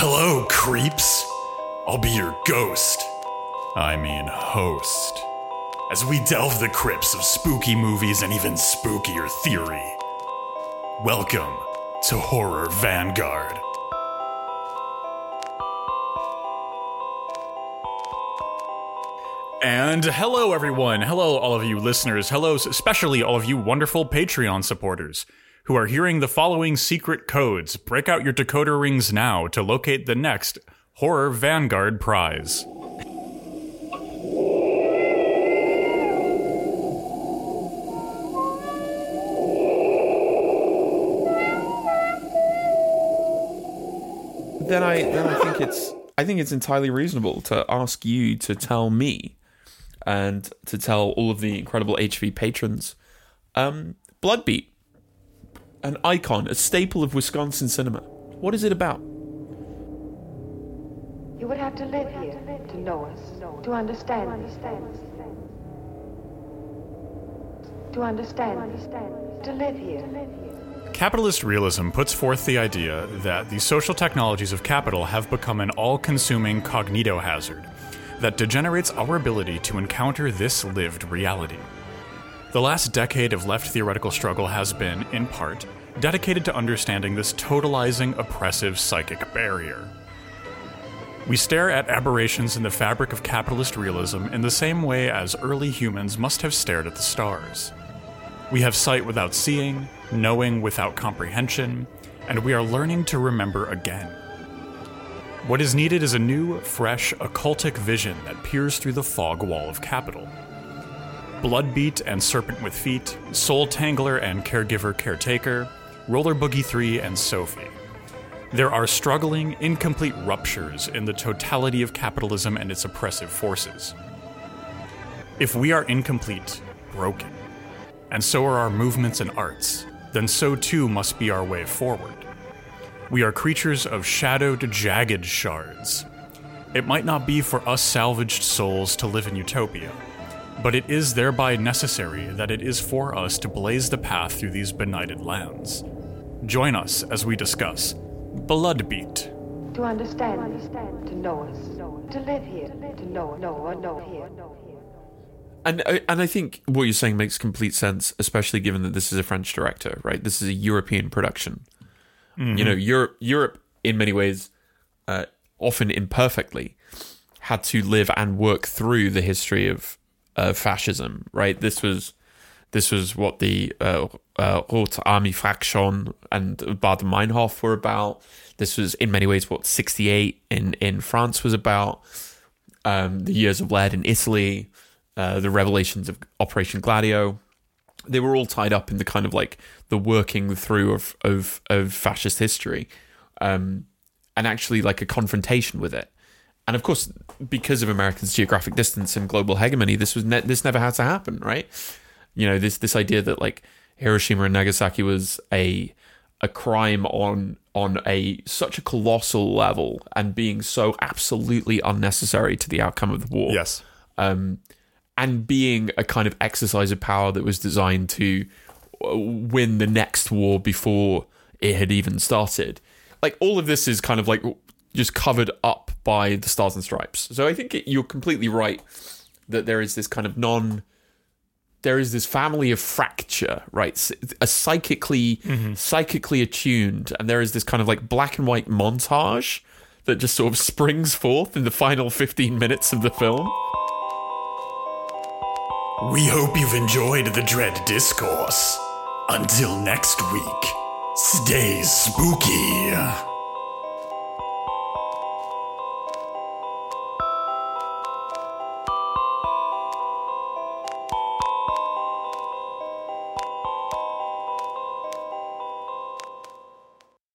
Hello, creeps. I'll be your ghost. I mean, host. As we delve the crypts of spooky movies and even spookier theory. Welcome to Horror Vanguard. And hello, everyone. Hello, all of you listeners. Hello, especially all of you wonderful Patreon supporters who are hearing the following secret codes. Break out your decoder rings now to locate the next Horror Vanguard prize. then I then I think it's I think it's entirely reasonable to ask you to tell me and to tell all of the incredible HV patrons um Bloodbeat an icon a staple of Wisconsin cinema what is it about You would have to live here to know us, to understand these things. To understand these things, to live here. Capitalist realism puts forth the idea that the social technologies of capital have become an all consuming cognito hazard that degenerates our ability to encounter this lived reality. The last decade of left theoretical struggle has been, in part, dedicated to understanding this totalizing, oppressive psychic barrier. We stare at aberrations in the fabric of capitalist realism in the same way as early humans must have stared at the stars. We have sight without seeing, knowing without comprehension, and we are learning to remember again. What is needed is a new, fresh, occultic vision that peers through the fog wall of capital. Bloodbeat and Serpent with Feet, Soul Tangler and Caregiver Caretaker, Roller Boogie 3, and Sophie. There are struggling, incomplete ruptures in the totality of capitalism and its oppressive forces. If we are incomplete, broken, and so are our movements and arts, then so too must be our way forward. We are creatures of shadowed, jagged shards. It might not be for us salvaged souls to live in utopia, but it is thereby necessary that it is for us to blaze the path through these benighted lands. Join us as we discuss Bloodbeat. To understand these things, to know us, to live here, to know, know, or know here. and I- and I think what you're saying makes complete sense especially given that this is a French director right this is a European production you know Europe Europe in many ways uh, often imperfectly had to live and work through the history of uh, fascism right this was this was what the uh, uh, Rote Army Fraktion and Baader Meinhof were about. This was in many ways what 68 in, in France was about. Um, the Years of Lead in Italy, uh, the revelations of Operation Gladio. They were all tied up in the kind of like the working through of of, of fascist history, um, and actually like a confrontation with it. And of course, because of America's geographic distance and global hegemony, this was ne- this never had to happen, right? You know, this this idea that like Hiroshima and Nagasaki was a a crime on on a such a colossal level and being so absolutely unnecessary to the outcome of the war Yes. um, and being a kind of exercise of power that was designed to uh, win the next war before it had even started. Like all of this is kind of like just covered up by the stars and stripes. So I think it, you're completely right that there is this kind of non. There is this family of fracture, right? S- A psychically, mm-hmm. psychically attuned, and there is this kind of like black and white montage that just sort of springs forth in the final 15 minutes of the film. We hope you've enjoyed the Dread Discourse. Until next week, stay spooky.